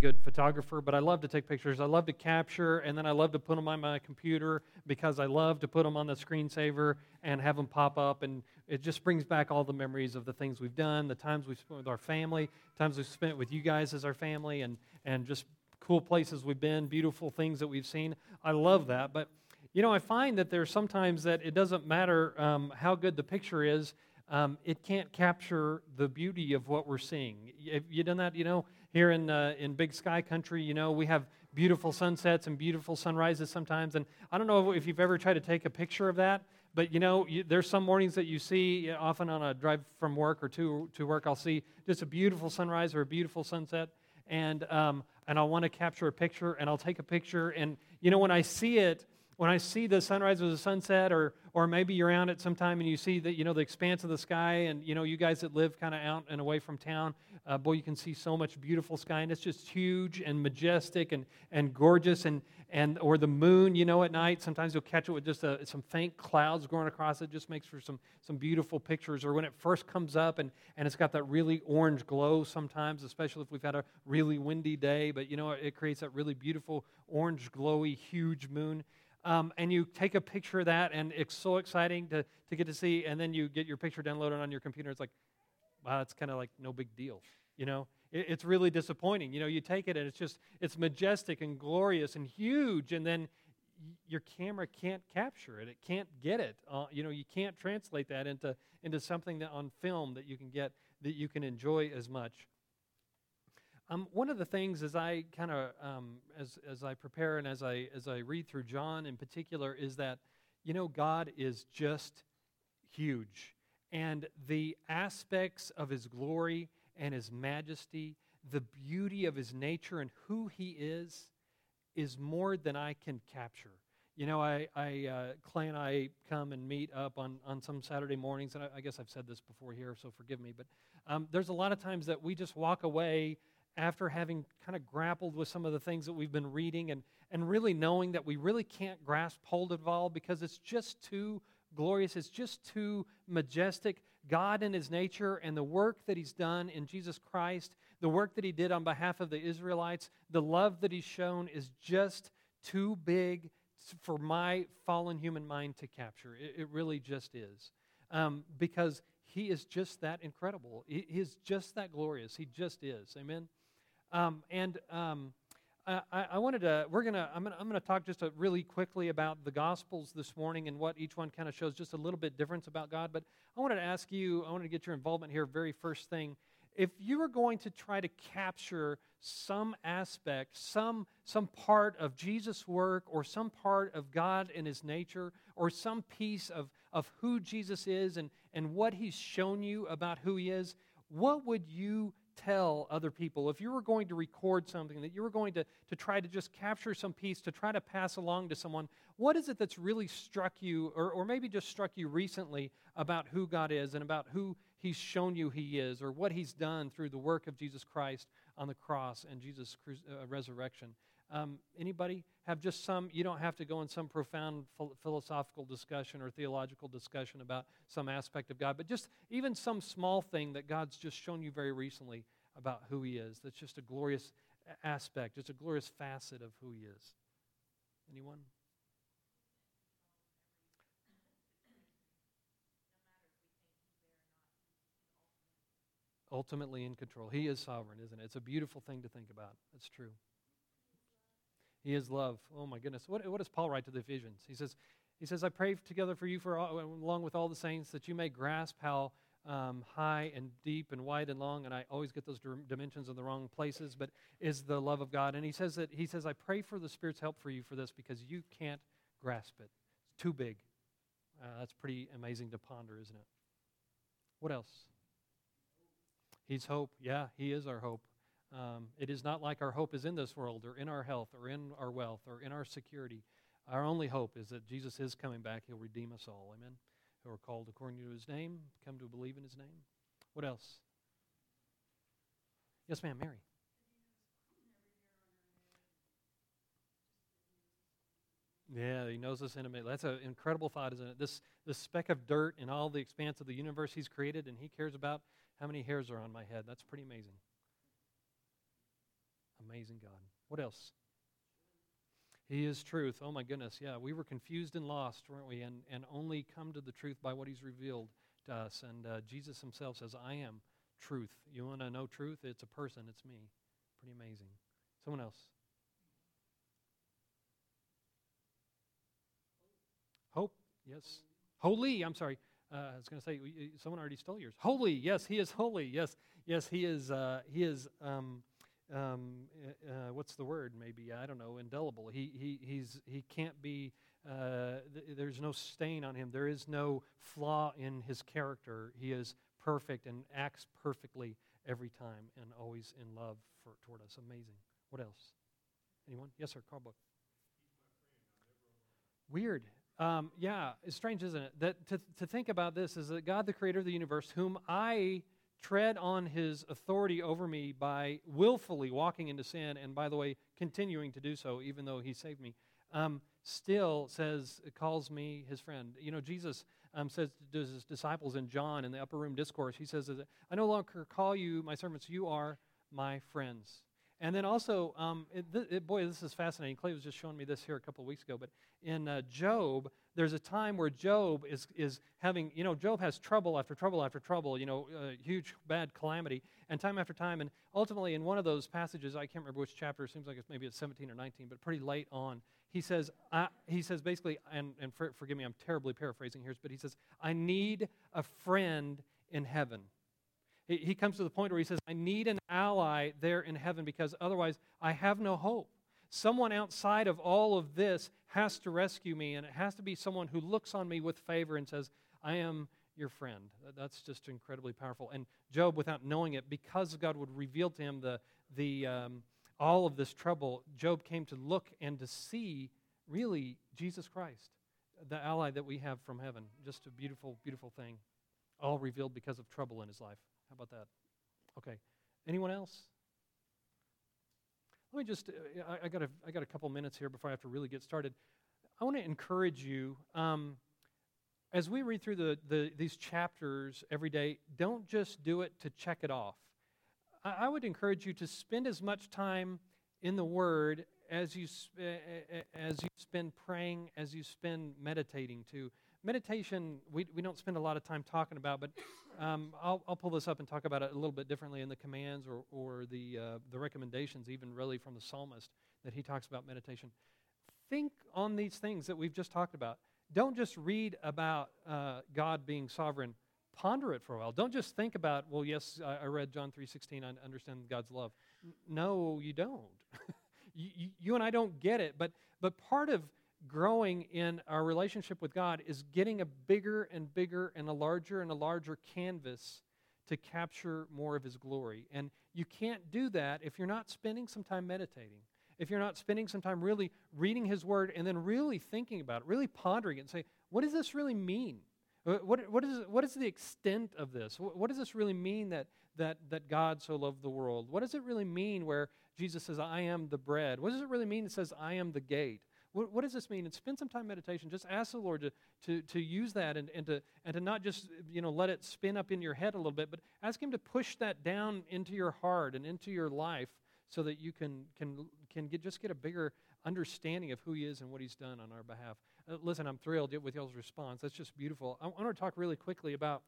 good photographer, but I love to take pictures. I love to capture, and then I love to put them on my computer because I love to put them on the screensaver and have them pop up. And it just brings back all the memories of the things we've done, the times we've spent with our family, times we've spent with you guys as our family, and, and just cool places we've been, beautiful things that we've seen. I love that. But, you know, I find that there's sometimes that it doesn't matter um, how good the picture is. Um, it can't capture the beauty of what we're seeing. Have you done that? You know, here in, uh, in Big Sky Country, you know, we have beautiful sunsets and beautiful sunrises sometimes. And I don't know if you've ever tried to take a picture of that, but you know, you, there's some mornings that you see, often on a drive from work or to, to work, I'll see just a beautiful sunrise or a beautiful sunset. And, um, and I'll want to capture a picture and I'll take a picture. And, you know, when I see it, when I see the sunrise or the sunset, or, or maybe you're out at some time and you see that, you know, the expanse of the sky, and, you know, you guys that live kind of out and away from town, uh, boy, you can see so much beautiful sky, and it's just huge and majestic and, and gorgeous, and, and, or the moon, you know, at night, sometimes you'll catch it with just a, some faint clouds going across it, just makes for some, some beautiful pictures, or when it first comes up and, and it's got that really orange glow sometimes, especially if we've had a really windy day, but, you know, it creates that really beautiful orange, glowy, huge moon um, and you take a picture of that, and it's so exciting to, to get to see, and then you get your picture downloaded on your computer. It's like, wow, it's kind of like no big deal, you know? It, it's really disappointing. You know, you take it, and it's just, it's majestic and glorious and huge, and then your camera can't capture it. It can't get it. Uh, you know, you can't translate that into, into something that on film that you can get, that you can enjoy as much. Um, one of the things as I kind of um, as as I prepare and as I as I read through John in particular is that you know God is just huge, and the aspects of His glory and His majesty, the beauty of His nature and who He is, is more than I can capture. You know, I, I uh, Clay and I come and meet up on, on some Saturday mornings, and I, I guess I've said this before here, so forgive me, but um, there's a lot of times that we just walk away after having kind of grappled with some of the things that we've been reading and, and really knowing that we really can't grasp hold of all because it's just too glorious, it's just too majestic. God and His nature and the work that He's done in Jesus Christ, the work that He did on behalf of the Israelites, the love that He's shown is just too big for my fallen human mind to capture. It, it really just is. Um, because He is just that incredible. He is just that glorious. He just is. Amen. Um, and um, I, I, wanted to, we're going to, I'm going to talk just a, really quickly about the Gospels this morning and what each one kind of shows just a little bit difference about God. But I wanted to ask you, I wanted to get your involvement here, very first thing. If you were going to try to capture some aspect, some, some part of Jesus' work, or some part of God and His nature, or some piece of, of who Jesus is and, and what He's shown you about who He is, what would you tell other people, if you were going to record something, that you were going to, to try to just capture some piece to try to pass along to someone, what is it that's really struck you, or, or maybe just struck you recently about who God is and about who He's shown you He is, or what He's done through the work of Jesus Christ on the cross and Jesus' uh, resurrection? Um, anybody have just some, you don't have to go in some profound philosophical discussion or theological discussion about some aspect of God, but just even some small thing that God's just shown you very recently about who He is. That's just a glorious aspect, just a glorious facet of who He is. Anyone? Ultimately in control. He is sovereign, isn't it? It's a beautiful thing to think about. That's true. He is love. Oh my goodness. What, what does Paul write to the Ephesians? He says, he says, I pray together for you, for all, along with all the saints, that you may grasp how um, high and deep and wide and long, and I always get those dimensions in the wrong places, but is the love of God. And he says that he says, I pray for the Spirit's help for you for this because you can't grasp it. It's too big. Uh, that's pretty amazing to ponder, isn't it? What else? He's hope. Yeah, he is our hope. Um, it is not like our hope is in this world or in our health or in our wealth or in our security. Our only hope is that Jesus is coming back. He'll redeem us all. Amen. Who are called according to his name, come to believe in his name. What else? Yes, ma'am, Mary. Yeah, he knows us intimately. That's an incredible thought, isn't it? This, this speck of dirt in all the expanse of the universe he's created, and he cares about how many hairs are on my head. That's pretty amazing. Amazing God. What else? He is truth. Oh my goodness. Yeah, we were confused and lost, weren't we? And, and only come to the truth by what He's revealed to us. And uh, Jesus Himself says, I am truth. You want to know truth? It's a person, it's me. Pretty amazing. Someone else. Hope, yes. Holy, I'm sorry. Uh, I was going to say, someone already stole yours. Holy, yes, he is holy. Yes, yes, he is. Uh, he is. Um, um, uh, uh, what's the word? Maybe I don't know. Indelible. He he he's he can't be. Uh, th- there's no stain on him. There is no flaw in his character. He is perfect and acts perfectly every time, and always in love for toward us. Amazing. What else? Anyone? Yes, sir. Carl book. Weird. Um, yeah, it's strange, isn't it? That to, to think about this is that God, the creator of the universe, whom I tread on his authority over me by willfully walking into sin, and by the way, continuing to do so, even though he saved me, um, still says, calls me his friend. You know, Jesus um, says to his disciples in John in the upper room discourse, he says, I no longer call you my servants, you are my friends. And then also, um, it, it, boy, this is fascinating. Clay was just showing me this here a couple of weeks ago. But in uh, Job, there's a time where Job is, is having, you know, Job has trouble after trouble after trouble, you know, uh, huge bad calamity, and time after time. And ultimately, in one of those passages, I can't remember which chapter, it seems like it's maybe it's 17 or 19, but pretty late on, he says, I, he says basically, and, and for, forgive me, I'm terribly paraphrasing here, but he says, I need a friend in heaven he comes to the point where he says, I need an ally there in heaven because otherwise I have no hope. Someone outside of all of this has to rescue me, and it has to be someone who looks on me with favor and says, I am your friend. That's just incredibly powerful. And Job, without knowing it, because God would reveal to him the, the, um, all of this trouble, Job came to look and to see really Jesus Christ, the ally that we have from heaven. Just a beautiful, beautiful thing, all revealed because of trouble in his life. How about that? Okay. Anyone else? Let me just, uh, I, I, got, a, I got a couple minutes here before I have to really get started. I want to encourage you, um, as we read through the, the, these chapters every day, don't just do it to check it off. I, I would encourage you to spend as much time in the Word as you, as you spend praying, as you spend meditating too meditation, we, we don't spend a lot of time talking about, but um, I'll, I'll pull this up and talk about it a little bit differently in the commands or, or the, uh, the recommendations, even really from the psalmist, that he talks about meditation. Think on these things that we've just talked about. Don't just read about uh, God being sovereign. Ponder it for a while. Don't just think about, well, yes, I, I read John 3.16, I understand God's love. N- no, you don't. you, you, you and I don't get it, but, but part of growing in our relationship with God is getting a bigger and bigger and a larger and a larger canvas to capture more of His glory. And you can't do that if you're not spending some time meditating, if you're not spending some time really reading His Word and then really thinking about it, really pondering it and say, what does this really mean? Uh, what, what, is, what is the extent of this? What, what does this really mean that, that, that God so loved the world? What does it really mean where Jesus says, I am the bread? What does it really mean it says, I am the gate? What, what, does this mean? And spend some time meditation. Just ask the Lord to, to, to use that and, and, to, and to not just you know, let it spin up in your head a little bit, but ask Him to push that down into your heart and into your life so that you can, can, can get, just get a bigger understanding of who He is and what He's done on our behalf. Uh, listen, I'm thrilled with y'all's response. That's just beautiful. I, I want to talk really quickly about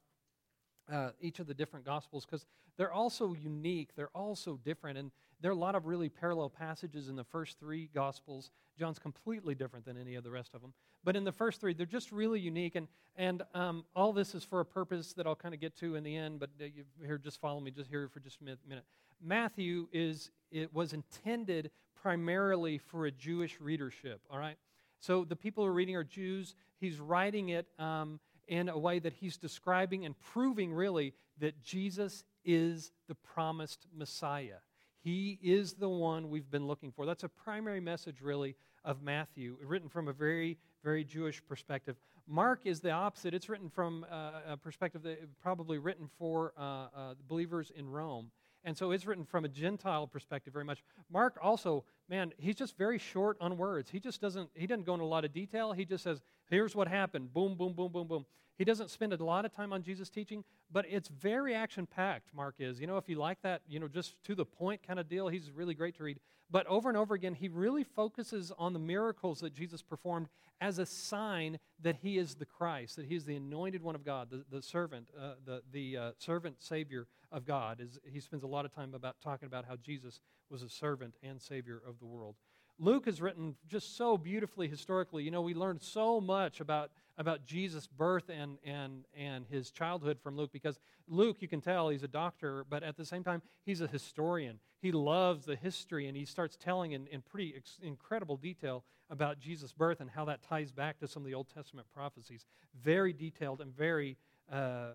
uh, each of the different gospels because they're all so unique. They're all so different. And there are a lot of really parallel passages in the first three Gospels. John's completely different than any of the rest of them. But in the first three, they're just really unique. And, and um, all this is for a purpose that I'll kind of get to in the end, but uh, you, here, just follow me just here for just a minute. Matthew is, it was intended primarily for a Jewish readership, all right? So the people who are reading are Jews. He's writing it um, in a way that he's describing and proving, really, that Jesus is the promised Messiah. He is the one we've been looking for. That's a primary message, really, of Matthew, written from a very, very Jewish perspective. Mark is the opposite. It's written from uh, a perspective that probably written for uh, uh, believers in Rome. And so it's written from a Gentile perspective very much. Mark also, man, he's just very short on words. He just doesn't, he doesn't go into a lot of detail. He just says, here's what happened. Boom, boom, boom, boom, boom. He doesn't spend a lot of time on Jesus' teaching, but it's very action packed, Mark is. You know, if you like that, you know, just to the point kind of deal, he's really great to read. But over and over again, he really focuses on the miracles that Jesus performed as a sign that he is the Christ, that he is the anointed one of God, the, the servant, uh, the, the uh, servant Savior of God. Is, he spends a lot of time about talking about how Jesus was a servant and Savior of the world. Luke has written just so beautifully historically. You know, we learned so much about, about Jesus' birth and, and, and his childhood from Luke because Luke, you can tell, he's a doctor, but at the same time, he's a historian. He loves the history and he starts telling in, in pretty ex- incredible detail about Jesus' birth and how that ties back to some of the Old Testament prophecies. Very detailed and very, uh,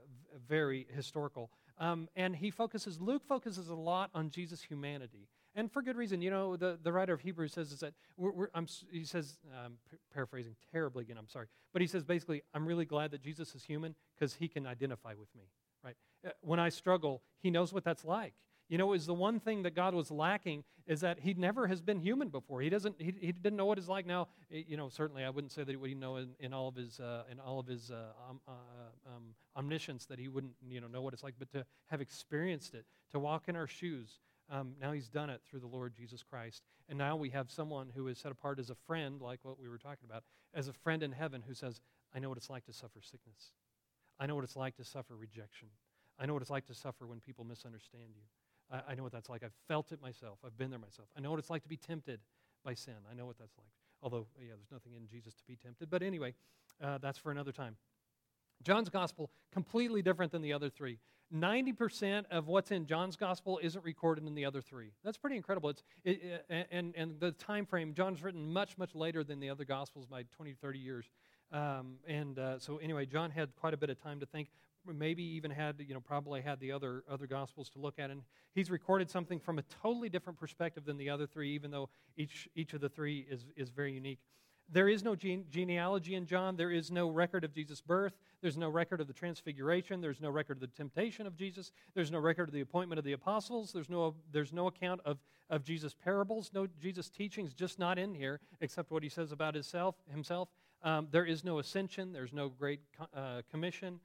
very historical. Um, and he focuses, Luke focuses a lot on Jesus' humanity and for good reason. You know, the, the writer of Hebrews says is that we're, we're, he says, um, paraphrasing terribly again, I'm sorry, but he says basically, I'm really glad that Jesus is human because he can identify with me, right? Uh, when I struggle, he knows what that's like. You know, is the one thing that God was lacking is that he never has been human before. He doesn't. He, he didn't know what it's like. Now, you know, certainly I wouldn't say that he would know in, in all of his uh, in all of his uh, um, uh, um, omniscience that he wouldn't you know know what it's like. But to have experienced it, to walk in our shoes, um, now he's done it through the Lord Jesus Christ. And now we have someone who is set apart as a friend, like what we were talking about, as a friend in heaven who says, I know what it's like to suffer sickness. I know what it's like to suffer rejection. I know what it's like to suffer when people misunderstand you. I, I know what that's like. I've felt it myself. I've been there myself. I know what it's like to be tempted by sin. I know what that's like. Although, yeah, there's nothing in Jesus to be tempted. But anyway, uh, that's for another time. John's gospel, completely different than the other three. 90% of what's in John's gospel isn't recorded in the other three. That's pretty incredible. It's, it, it, and, and the time frame, John's written much, much later than the other gospels by 20, 30 years. Um, and uh, so anyway, John had quite a bit of time to think, maybe even had, you know, probably had the other, other gospels to look at. And he's recorded something from a totally different perspective than the other three, even though each, each of the three is, is very unique. There is no gene- genealogy in John. There is no record of Jesus' birth. There's no record of the transfiguration. There's no record of the temptation of Jesus. There's no record of the appointment of the apostles. There's no, there's no account of, of Jesus' parables. No Jesus' teachings, just not in here, except what he says about himself. himself. Um, there is no ascension. There's no great uh, commission.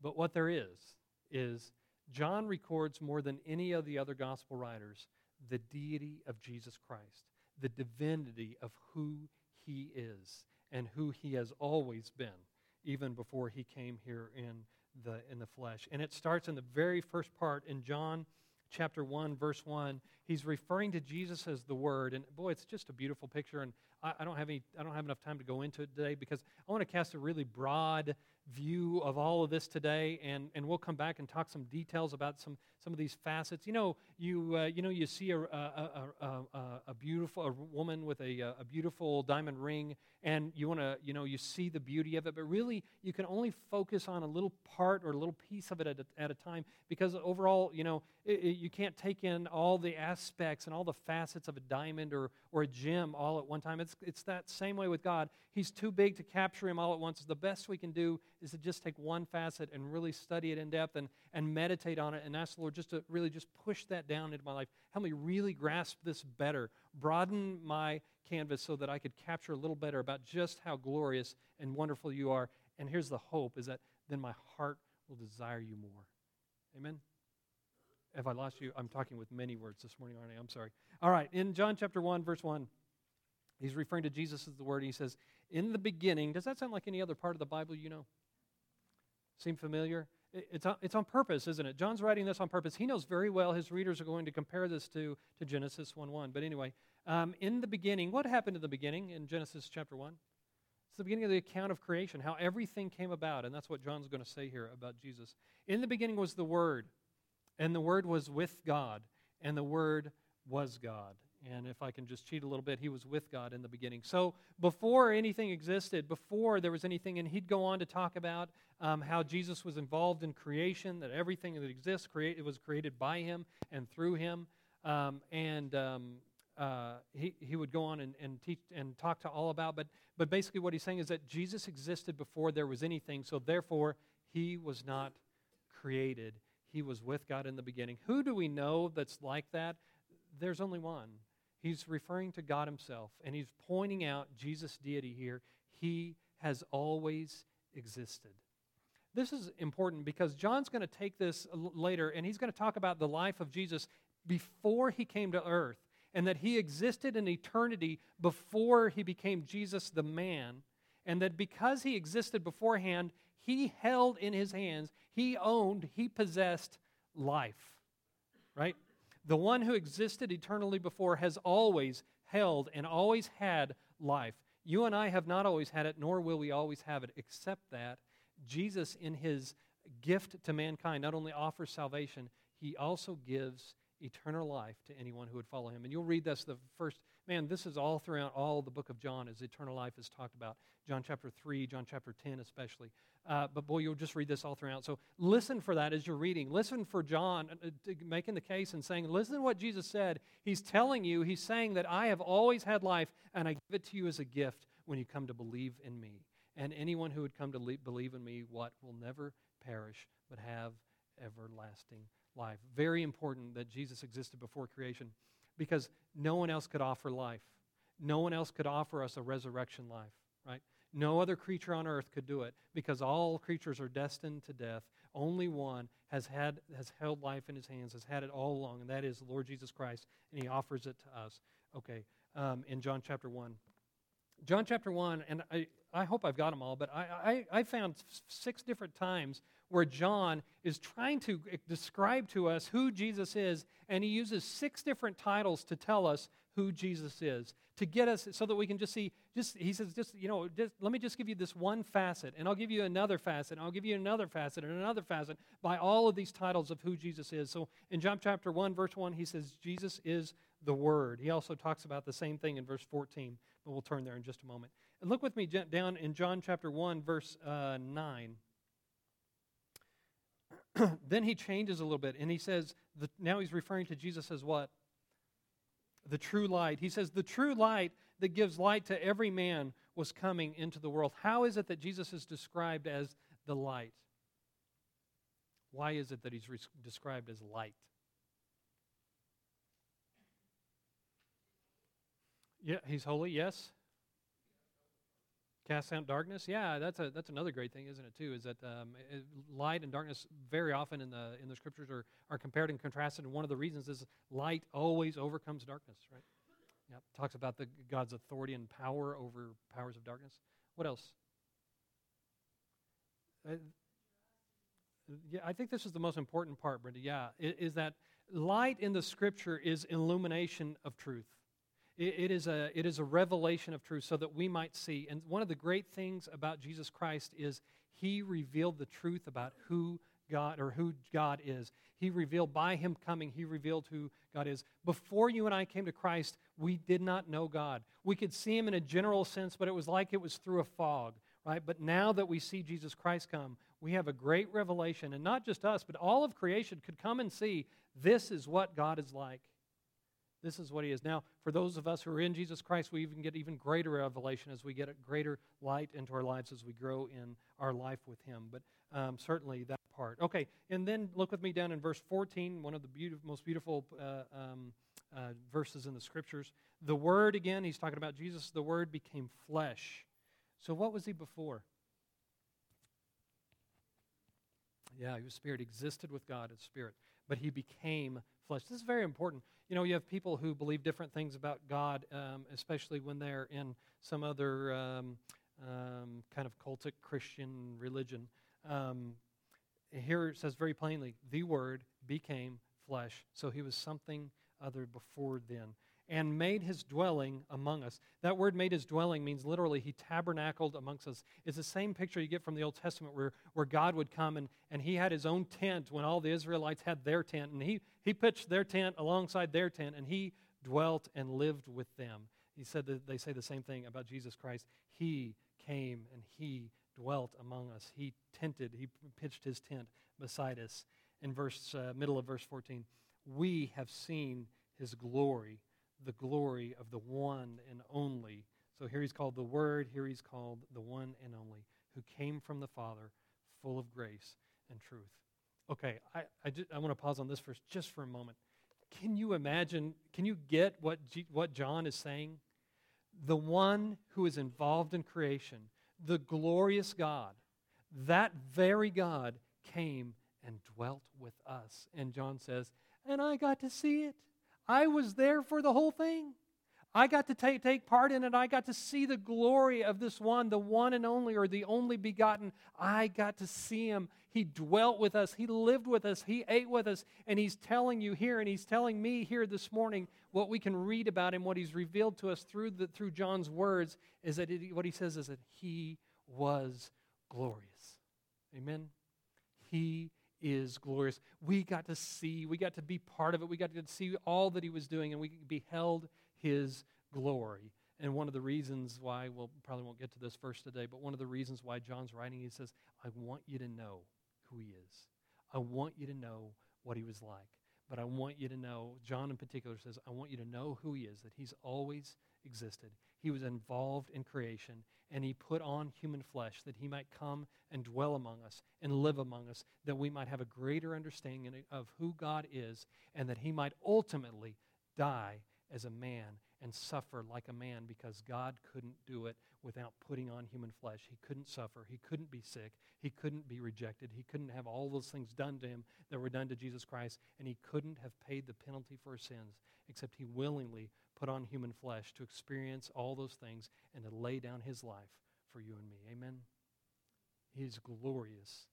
But what there is, is John records more than any of the other gospel writers the deity of Jesus Christ, the divinity of who he is and who he has always been, even before he came here in the, in the flesh. And it starts in the very first part in John chapter 1, verse 1. He's referring to Jesus as the Word. And boy, it's just a beautiful picture. And I, I don't, have any, I don't have enough time to go into it today because I want to cast a really broad view of all of this today, and, and we'll come back and talk some details about some, some of these facets. You know, you, uh, you know, you see a, a, a, a, beautiful a woman with a, a beautiful diamond ring, and you want to, you know, you see the beauty of it, but really you can only focus on a little part or a little piece of it at a, at a time because overall, you know, it, it, you can't take in all the aspects and all the facets of a diamond or, or a gem all at one time. It's, it's that same way with God. He's too big to capture him all at once. The best we can do is to just take one facet and really study it in depth and, and meditate on it and ask the Lord just to really just push that down into my life. Help me really grasp this better. Broaden my canvas so that I could capture a little better about just how glorious and wonderful you are. And here's the hope is that then my heart will desire you more. Amen. Have I lost you? I'm talking with many words this morning, aren't I? I'm sorry. All right, in John chapter 1, verse 1, he's referring to Jesus as the Word. He says, In the beginning, does that sound like any other part of the Bible you know? Seem familiar? It's on, it's on purpose, isn't it? John's writing this on purpose. He knows very well his readers are going to compare this to, to Genesis 1 1. But anyway, um, in the beginning, what happened in the beginning in Genesis chapter 1? It's the beginning of the account of creation, how everything came about. And that's what John's going to say here about Jesus. In the beginning was the Word, and the Word was with God, and the Word was God. And if I can just cheat a little bit, he was with God in the beginning. So before anything existed, before there was anything, and he'd go on to talk about um, how Jesus was involved in creation, that everything that exists was created by him and through him. Um, and um, uh, he, he would go on and, and teach and talk to all about. But, but basically, what he's saying is that Jesus existed before there was anything, so therefore, he was not created. He was with God in the beginning. Who do we know that's like that? There's only one. He's referring to God Himself, and he's pointing out Jesus' deity here. He has always existed. this is important because John's going to take this later and he's going to talk about the life of Jesus before he came to earth and that he existed in eternity before he became Jesus the man, and that because he existed beforehand, he held in his hands, he owned, he possessed life. Right? The one who existed eternally before has always held and always had life. You and I have not always had it, nor will we always have it, except that Jesus, in his gift to mankind, not only offers salvation, he also gives eternal life to anyone who would follow him. And you'll read this the first, man, this is all throughout all the book of John as eternal life is talked about. John chapter 3, John chapter 10 especially. Uh, but boy, you'll just read this all throughout. So listen for that as you're reading. Listen for John uh, making the case and saying, listen to what Jesus said. He's telling you, he's saying that I have always had life and I give it to you as a gift when you come to believe in me. And anyone who would come to le- believe in me, what will never perish but have everlasting life. Very important that Jesus existed before creation because no one else could offer life. No one else could offer us a resurrection life, right? No other creature on earth could do it because all creatures are destined to death. Only one has had has held life in his hands, has had it all along, and that is the Lord Jesus Christ, and he offers it to us. Okay, um, in John chapter 1. John chapter 1, and I, I hope I've got them all, but I, I, I found six different times where John is trying to eh, describe to us who Jesus is, and he uses six different titles to tell us who Jesus is, to get us so that we can just see, just he says, just, you know, just, let me just give you this one facet, and I'll give you another facet, and I'll give you another facet, and another facet by all of these titles of who Jesus is. So in John chapter 1, verse 1, he says, Jesus is the Word. He also talks about the same thing in verse 14, but we'll turn there in just a moment. Look with me down in John chapter 1, verse uh, 9. then he changes a little bit and he says, the, now he's referring to Jesus as what? The true light. He says, the true light that gives light to every man was coming into the world. How is it that Jesus is described as the light? Why is it that he's re- described as light? Yeah, he's holy, yes. Cast out darkness. Yeah, that's a that's another great thing, isn't it? Too is that um, it, light and darkness very often in the in the scriptures are are compared and contrasted, and one of the reasons is light always overcomes darkness, right? Yeah, talks about the God's authority and power over powers of darkness. What else? Uh, yeah, I think this is the most important part, Brenda. Yeah, is, is that light in the scripture is illumination of truth. It, it, is a, it is a revelation of truth so that we might see. And one of the great things about Jesus Christ is he revealed the truth about who God or who God is. He revealed by him coming, he revealed who God is. Before you and I came to Christ, we did not know God. We could see him in a general sense, but it was like it was through a fog, right? But now that we see Jesus Christ come, we have a great revelation. And not just us, but all of creation could come and see this is what God is like. This is what he is. Now, for those of us who are in Jesus Christ, we even get even greater revelation as we get a greater light into our lives as we grow in our life with him. But um, certainly that part. Okay, and then look with me down in verse 14, one of the beautiful, most beautiful uh, um, uh, verses in the scriptures. The Word, again, he's talking about Jesus, the Word became flesh. So what was he before? Yeah, he was spirit, existed with God as spirit, but he became flesh. This is very important. You know, you have people who believe different things about God, um, especially when they're in some other um, um, kind of cultic Christian religion. Um, here it says very plainly, the Word became flesh. So he was something other before then and made his dwelling among us. That word made his dwelling means literally he tabernacled amongst us. It's the same picture you get from the Old Testament where, where God would come and, and he had his own tent when all the Israelites had their tent. And he, he pitched their tent alongside their tent and he dwelt and lived with them. He said that they say the same thing about Jesus Christ. He came and he dwelt among us. He tented, he pitched his tent beside us. In verse uh, middle of verse 14, we have seen his glory the glory of the one and only. So here he's called the Word, here he's called the one and only, who came from the Father, full of grace and truth. Okay, I, I, I want to pause on this for just for a moment. Can you imagine, can you get what, G, what John is saying? The one who is involved in creation, the glorious God, that very God came and dwelt with us. And John says, and I got to see it. I was there for the whole thing. I got to take, take part in it. I got to see the glory of this one, the one and only, or the only begotten. I got to see him. He dwelt with us. He lived with us. He ate with us. And he's telling you here, and he's telling me here this morning, what we can read about him, what he's revealed to us through, the, through John's words, is that it, what he says is that he was glorious. Amen? He is glorious. We got to see, we got to be part of it. We got to see all that he was doing, and we beheld his glory. And one of the reasons why, we'll probably won't get to this verse today, but one of the reasons why John's writing, he says, I want you to know who he is. I want you to know what he was like. But I want you to know, John in particular says, I want you to know who he is, that he's always existed. He was involved in creation, and he put on human flesh that he might come and dwell among us and live among us, that we might have a greater understanding of who God is, and that he might ultimately die as a man and suffer like a man because God couldn't do it without putting on human flesh. He couldn't suffer. He couldn't be sick. He couldn't be rejected. He couldn't have all those things done to him that were done to Jesus Christ. And he couldn't have paid the penalty for his sins except he willingly put on human flesh to experience all those things and to lay down his life for you and me. Amen? He's glorious.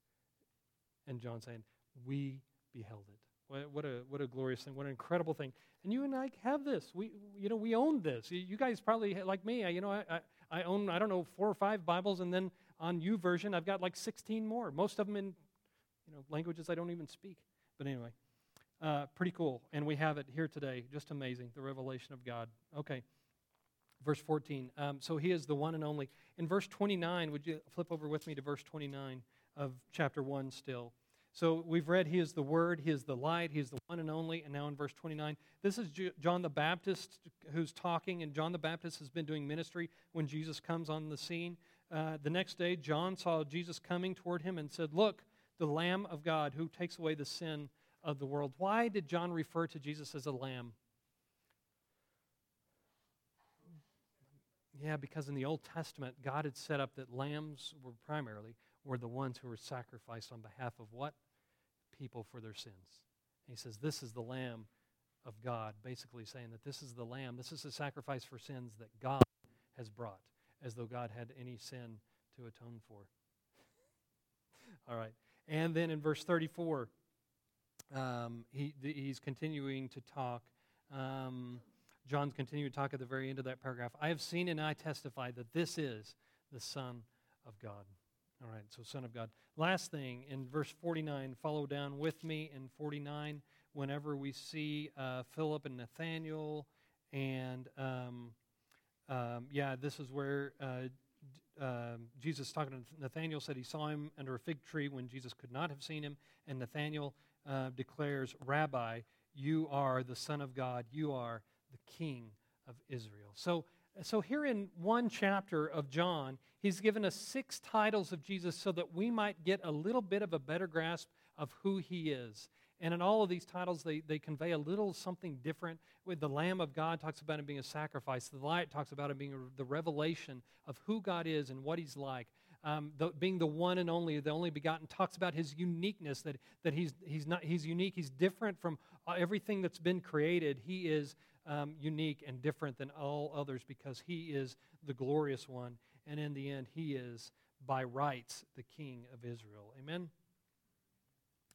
And John saying, We beheld it. What, a, what a glorious thing. What an incredible thing. And you and I have this. We, you know, we own this. You guys probably, like me, I, you know, I, I, I own, I don't know, four or five Bibles, and then on YouVersion, I've got like 16 more. Most of them in, you know, languages I don't even speak. But anyway, uh, pretty cool. And we have it here today. Just amazing. The revelation of God. Okay. Verse 14. Um, so he is the one and only. In verse 29, would you flip over with me to verse 29 of chapter 1 still? So we've read He is the Word, He is the light, He is the one and only. And now in verse 29, this is John the Baptist who's talking, and John the Baptist has been doing ministry when Jesus comes on the scene. Uh, the next day, John saw Jesus coming toward him and said, Look, the Lamb of God who takes away the sin of the world. Why did John refer to Jesus as a lamb? Yeah, because in the Old Testament, God had set up that lambs were primarily were the ones who were sacrificed on behalf of what? People for their sins. And he says, This is the Lamb of God, basically saying that this is the Lamb, this is the sacrifice for sins that God has brought, as though God had any sin to atone for. All right. And then in verse 34, um, he, he's continuing to talk. Um, John's continuing to talk at the very end of that paragraph. I have seen and I testify that this is the Son of God. All right, so Son of God. Last thing, in verse 49, follow down with me in 49 whenever we see uh, Philip and Nathaniel. And um, um, yeah, this is where uh, uh, Jesus talking to Nathaniel said he saw him under a fig tree when Jesus could not have seen him. And Nathaniel uh, declares, Rabbi, you are the Son of God, you are the King of Israel. So so, here in one chapter of John, he's given us six titles of Jesus so that we might get a little bit of a better grasp of who he is. And in all of these titles, they, they convey a little something different. With the Lamb of God talks about him being a sacrifice. The light talks about him being the revelation of who God is and what he's like. Um, the, being the one and only, the only begotten, talks about his uniqueness, that, that he's, he's, not, he's unique, he's different from everything that's been created. He is um, unique and different than all others because he is the glorious one. And in the end, he is, by rights, the king of Israel. Amen?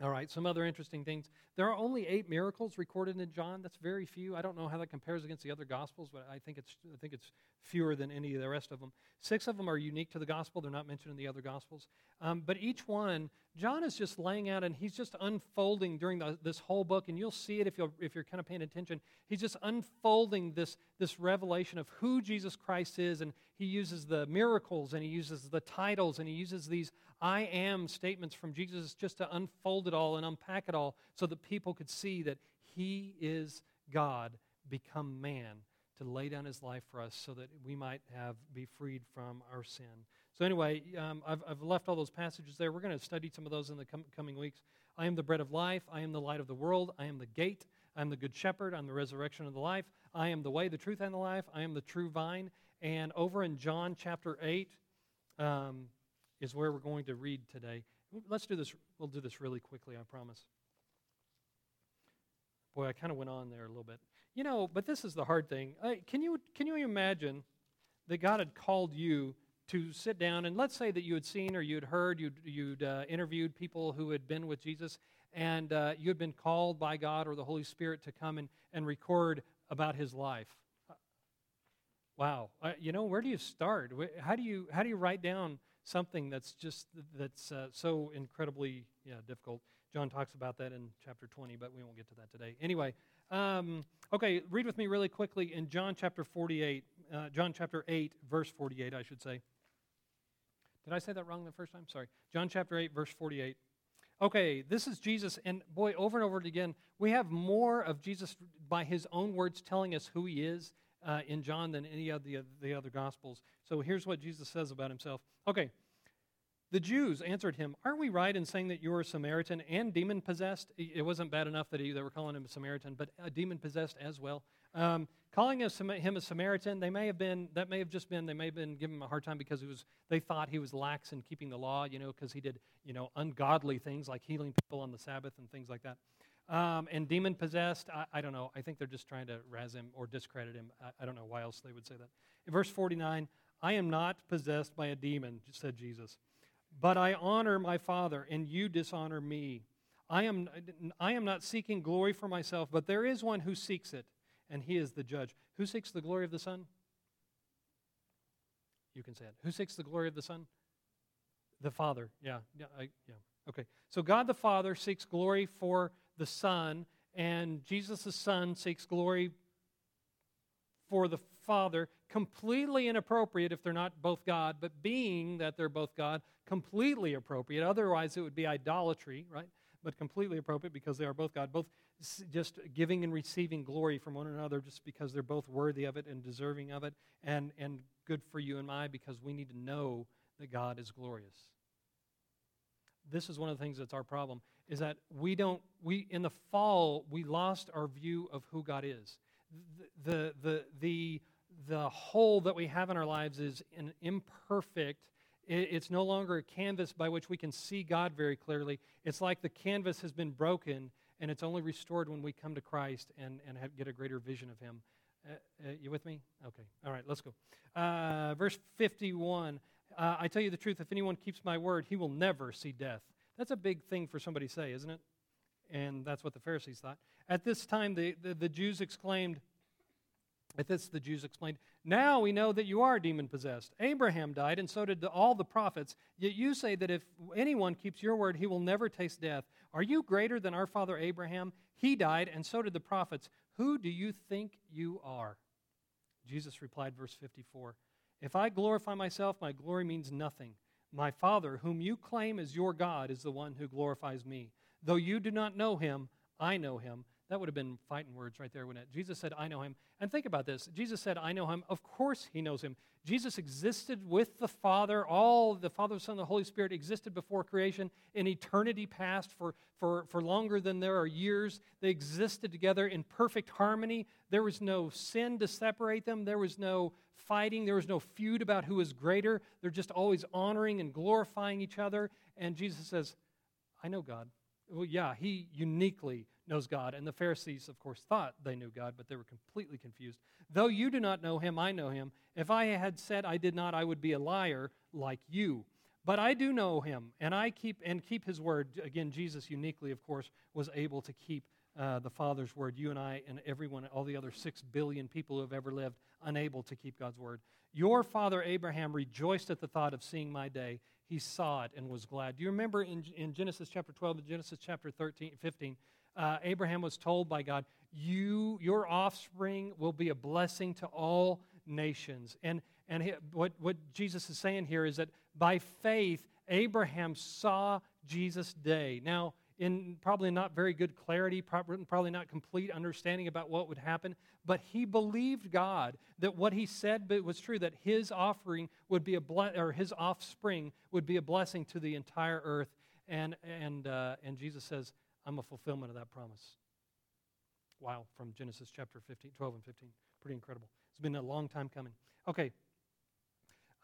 All right, some other interesting things. There are only eight miracles recorded in John. That's very few. I don't know how that compares against the other gospels, but I think it's I think it's fewer than any of the rest of them. Six of them are unique to the gospel. They're not mentioned in the other gospels. Um, but each one, John is just laying out and he's just unfolding during the, this whole book, and you'll see it if you're if you're kind of paying attention. He's just unfolding this this revelation of who Jesus Christ is, and he uses the miracles and he uses the titles and he uses these I am statements from Jesus just to unfold it all and unpack it all so that people could see that He is God become man to lay down His life for us so that we might have be freed from our sin. So, anyway, um, I've, I've left all those passages there. We're going to study some of those in the com- coming weeks. I am the bread of life. I am the light of the world. I am the gate. I am the good shepherd. I'm the resurrection of the life. I am the way, the truth, and the life. I am the true vine. And over in John chapter 8, um, is where we're going to read today. Let's do this. We'll do this really quickly, I promise. Boy, I kind of went on there a little bit. You know, but this is the hard thing. Uh, can you can you imagine that God had called you to sit down and let's say that you had seen or you had heard, you'd, you'd uh, interviewed people who had been with Jesus, and uh, you had been called by God or the Holy Spirit to come and, and record about his life. Wow. Uh, you know, where do you start? How do you, how do you write down something that's just that's uh, so incredibly yeah, difficult? John talks about that in chapter 20, but we won't get to that today. Anyway, um, okay, read with me really quickly in John chapter 48, uh, John chapter 8, verse 48, I should say. Did I say that wrong the first time? Sorry. John chapter 8, verse 48. Okay, this is Jesus, and boy, over and over again, we have more of Jesus by his own words telling us who he is uh, in John than any of the, the other Gospels. So here's what Jesus says about himself. Okay, the Jews answered him, Aren't we right in saying that you are a Samaritan and demon possessed? It wasn't bad enough that he, they were calling him a Samaritan, but a demon possessed as well. Um, calling him a Samaritan, they may have been, that may have just been, they may have been giving him a hard time because it was, they thought he was lax in keeping the law, you know, because he did, you know, ungodly things like healing people on the Sabbath and things like that. Um, and demon possessed, I, I, don't know. I think they're just trying to razz him or discredit him. I, I don't know why else they would say that. In verse 49, I am not possessed by a demon, said Jesus, but I honor my Father, and you dishonor me. I am, I am not seeking glory for myself, but there is one who seeks it and he is the judge. Who seeks the glory of the Son? You can say it. Who seeks the glory of the Son? The Father. Yeah, yeah, I, yeah. Okay. So God the Father seeks glory for the Son, and Jesus the Son seeks glory for the Father. Completely inappropriate if they're not both God, but being that they're both God, completely appropriate. Otherwise, it would be idolatry, right? But completely appropriate because they are both God. Both just giving and receiving glory from one another just because they're both worthy of it and deserving of it, and, and good for you and I because we need to know that God is glorious. This is one of the things that's our problem is that we don't we in the fall we lost our view of who God is. The the the the, whole that we have in our lives is an imperfect it's no longer a canvas by which we can see God very clearly. It's like the canvas has been broken and it's only restored when we come to Christ and, and have, get a greater vision of Him. Uh, uh, you with me? Okay. All right, let's go. Uh, verse 51 uh, I tell you the truth, if anyone keeps my word, he will never see death. That's a big thing for somebody to say, isn't it? And that's what the Pharisees thought. At this time, the, the, the Jews exclaimed, at this, the Jews explained, Now we know that you are demon possessed. Abraham died, and so did the, all the prophets. Yet you say that if anyone keeps your word, he will never taste death. Are you greater than our father Abraham? He died, and so did the prophets. Who do you think you are? Jesus replied, verse 54 If I glorify myself, my glory means nothing. My Father, whom you claim as your God, is the one who glorifies me. Though you do not know him, I know him that would have been fighting words right there, wouldn't it? Jesus said, I know him. And think about this. Jesus said, I know him. Of course he knows him. Jesus existed with the Father. All the Father, Son, and the Holy Spirit existed before creation in eternity past for, for, for longer than there are years. They existed together in perfect harmony. There was no sin to separate them. There was no fighting. There was no feud about who was greater. They're just always honoring and glorifying each other. And Jesus says, I know God. Well, yeah, he uniquely knows God. And the Pharisees, of course, thought they knew God, but they were completely confused. Though you do not know him, I know him. If I had said I did not, I would be a liar like you. But I do know him, and I keep and keep his word. Again, Jesus uniquely, of course, was able to keep uh, the Father's word. You and I and everyone, all the other six billion people who have ever lived, unable to keep God's word. Your father Abraham rejoiced at the thought of seeing my day. He saw it and was glad. Do you remember in, in Genesis chapter 12 and Genesis chapter 13, 15? Uh, Abraham was told by God, you, your offspring will be a blessing to all nations. And, and he, what, what Jesus is saying here is that by faith, Abraham saw Jesus' day. Now, in probably not very good clarity, probably not complete understanding about what would happen, but he believed God that what he said was true, that his offering would be a ble- or his offspring would be a blessing to the entire earth. And, and, uh, and Jesus says, I'm a fulfillment of that promise. Wow, from Genesis chapter 15, 12 and 15. Pretty incredible. It's been a long time coming. Okay.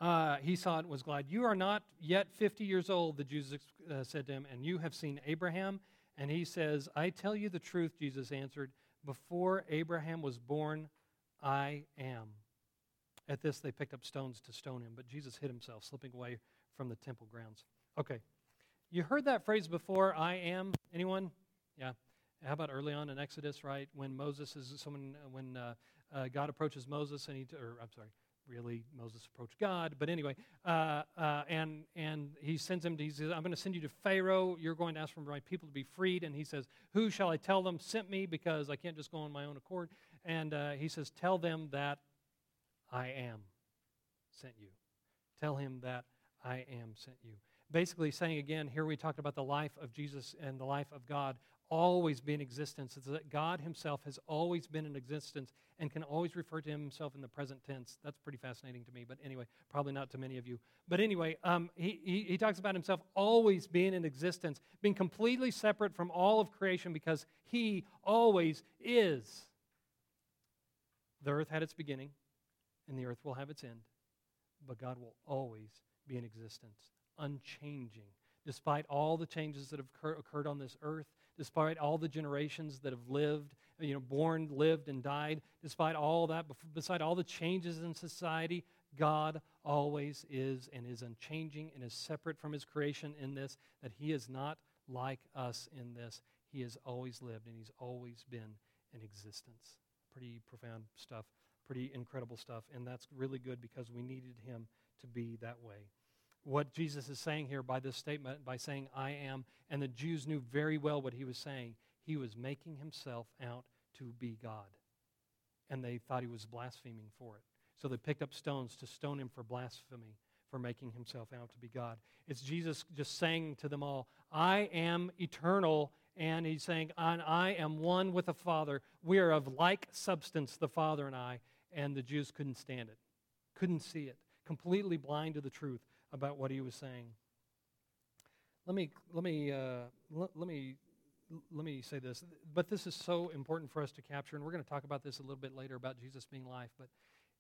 Uh, he saw it and was glad. You are not yet 50 years old, the Jews uh, said to him, and you have seen Abraham. And he says, I tell you the truth, Jesus answered. Before Abraham was born, I am. At this, they picked up stones to stone him, but Jesus hid himself, slipping away from the temple grounds. Okay. You heard that phrase before, I am? Anyone? Yeah. How about early on in Exodus, right? When Moses is someone, when uh, uh, God approaches Moses and he, or I'm sorry, really Moses approached God, but anyway, uh, uh, and and he sends him. To, he says, "I'm going to send you to Pharaoh. You're going to ask for my people to be freed." And he says, "Who shall I tell them sent me? Because I can't just go on my own accord." And uh, he says, "Tell them that I am sent you. Tell him that I am sent you." Basically, saying again, here we talked about the life of Jesus and the life of God always be in existence. It's that God Himself has always been in existence and can always refer to Himself in the present tense. That's pretty fascinating to me, but anyway, probably not to many of you. But anyway, um, he, he, he talks about Himself always being in existence, being completely separate from all of creation because He always is. The earth had its beginning, and the earth will have its end, but God will always be in existence, unchanging. Despite all the changes that have occurred on this earth, despite all the generations that have lived, you know, born, lived, and died, despite all that, beside all the changes in society, God always is and is unchanging and is separate from his creation in this, that he is not like us in this. He has always lived and he's always been in existence. Pretty profound stuff, pretty incredible stuff, and that's really good because we needed him to be that way what Jesus is saying here by this statement, by saying, I am, and the Jews knew very well what he was saying. He was making himself out to be God. And they thought he was blaspheming for it. So they picked up stones to stone him for blasphemy, for making himself out to be God. It's Jesus just saying to them all, I am eternal. And he's saying, and I am one with the Father. We are of like substance, the Father and I. And the Jews couldn't stand it, couldn't see it, completely blind to the truth about what he was saying. Let me, let me, uh, let, let me let me say this, but this is so important for us to capture, and we're going to talk about this a little bit later about Jesus being life. But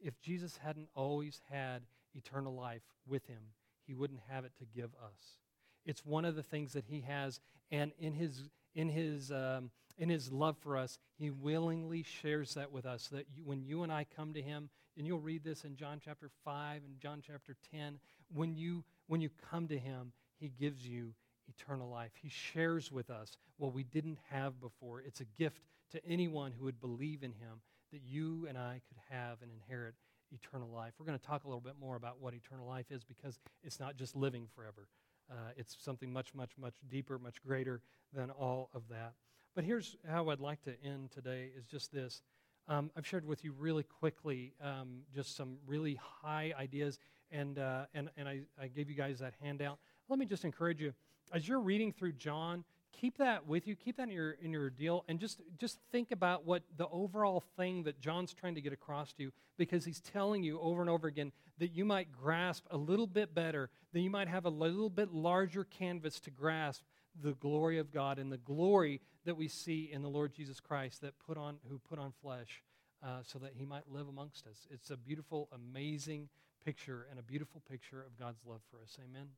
if Jesus hadn't always had eternal life with him, he wouldn't have it to give us. It's one of the things that he has, and in his in his um, in his love for us, he willingly shares that with us. That you, when you and I come to him, and you'll read this in John chapter five and John chapter ten, when you, when you come to Him, He gives you eternal life. He shares with us what we didn't have before. It's a gift to anyone who would believe in Him that you and I could have and inherit eternal life. We're going to talk a little bit more about what eternal life is because it's not just living forever. Uh, it's something much, much, much deeper, much greater than all of that. But here's how I'd like to end today is just this. Um, I've shared with you really quickly um, just some really high ideas and, uh, and, and I, I gave you guys that handout. Let me just encourage you as you're reading through John, keep that with you, keep that in your, in your deal, and just, just think about what the overall thing that John's trying to get across to you because he's telling you over and over again that you might grasp a little bit better, that you might have a little bit larger canvas to grasp the glory of God and the glory that we see in the Lord Jesus Christ that put on, who put on flesh uh, so that he might live amongst us. It's a beautiful, amazing picture and a beautiful picture of God's love for us. Amen.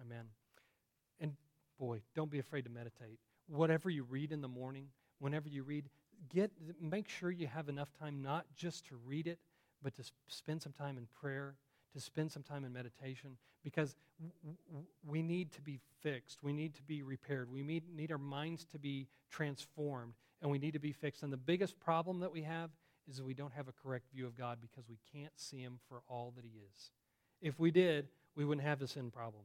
Amen. And boy, don't be afraid to meditate. Whatever you read in the morning, whenever you read, get make sure you have enough time not just to read it, but to spend some time in prayer, to spend some time in meditation because w- w- we need to be fixed. We need to be repaired. We need, need our minds to be transformed and we need to be fixed. And the biggest problem that we have is that we don't have a correct view of God because we can't see Him for all that He is. If we did, we wouldn't have the sin problem.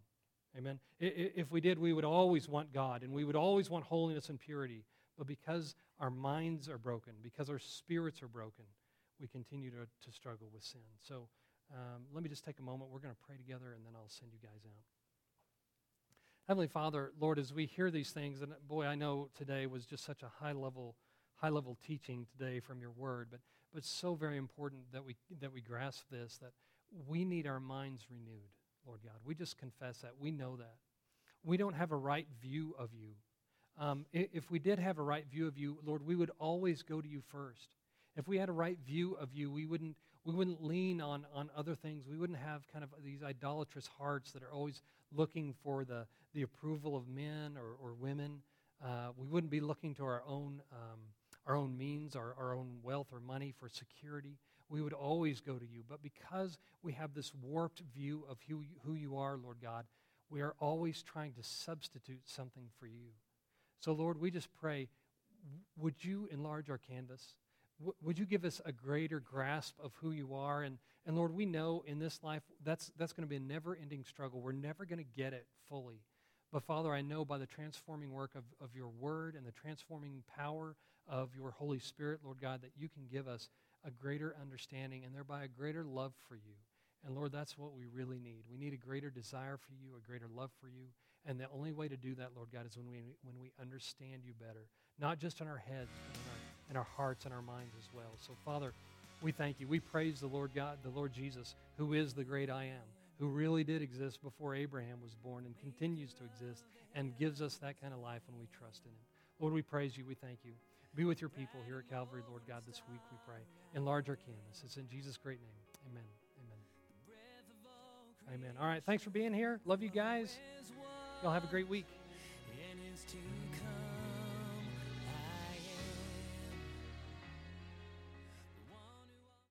Amen. If we did, we would always want God and we would always want holiness and purity. But because our minds are broken, because our spirits are broken, we continue to, to struggle with sin. So um, let me just take a moment. We're going to pray together and then I'll send you guys out. Heavenly Father, Lord, as we hear these things, and boy, I know today was just such a high level high level teaching today from your word, but, but so very important that we, that we grasp this that we need our minds renewed, Lord God. We just confess that. We know that. We don't have a right view of you. Um, if we did have a right view of you, Lord, we would always go to you first. If we had a right view of you, we wouldn't, we wouldn't lean on, on other things. We wouldn't have kind of these idolatrous hearts that are always looking for the, the approval of men or, or women. Uh, we wouldn't be looking to our own, um, our own means, our, our own wealth or money for security. We would always go to you. But because we have this warped view of who you, who you are, Lord God, we are always trying to substitute something for you. So, Lord, we just pray, would you enlarge our canvas? Would you give us a greater grasp of who you are? And, and Lord, we know in this life that's, that's going to be a never ending struggle. We're never going to get it fully. But Father, I know by the transforming work of, of your word and the transforming power of your Holy Spirit, Lord God, that you can give us a greater understanding and thereby a greater love for you. And Lord, that's what we really need. We need a greater desire for you, a greater love for you. And the only way to do that, Lord God, is when we, when we understand you better, not just in our heads, but in our, in our hearts and our minds as well. So, Father, we thank you. We praise the Lord God, the Lord Jesus, who is the great I am, who really did exist before Abraham was born and continues to exist and gives us that kind of life when we trust in him. Lord, we praise you. We thank you. Be with your people here at Calvary, Lord God, this week, we pray. Enlarge our canvas. It's in Jesus' great name. Amen. Amen. Amen. All right. Thanks for being here. Love you guys. Y'all have a great week.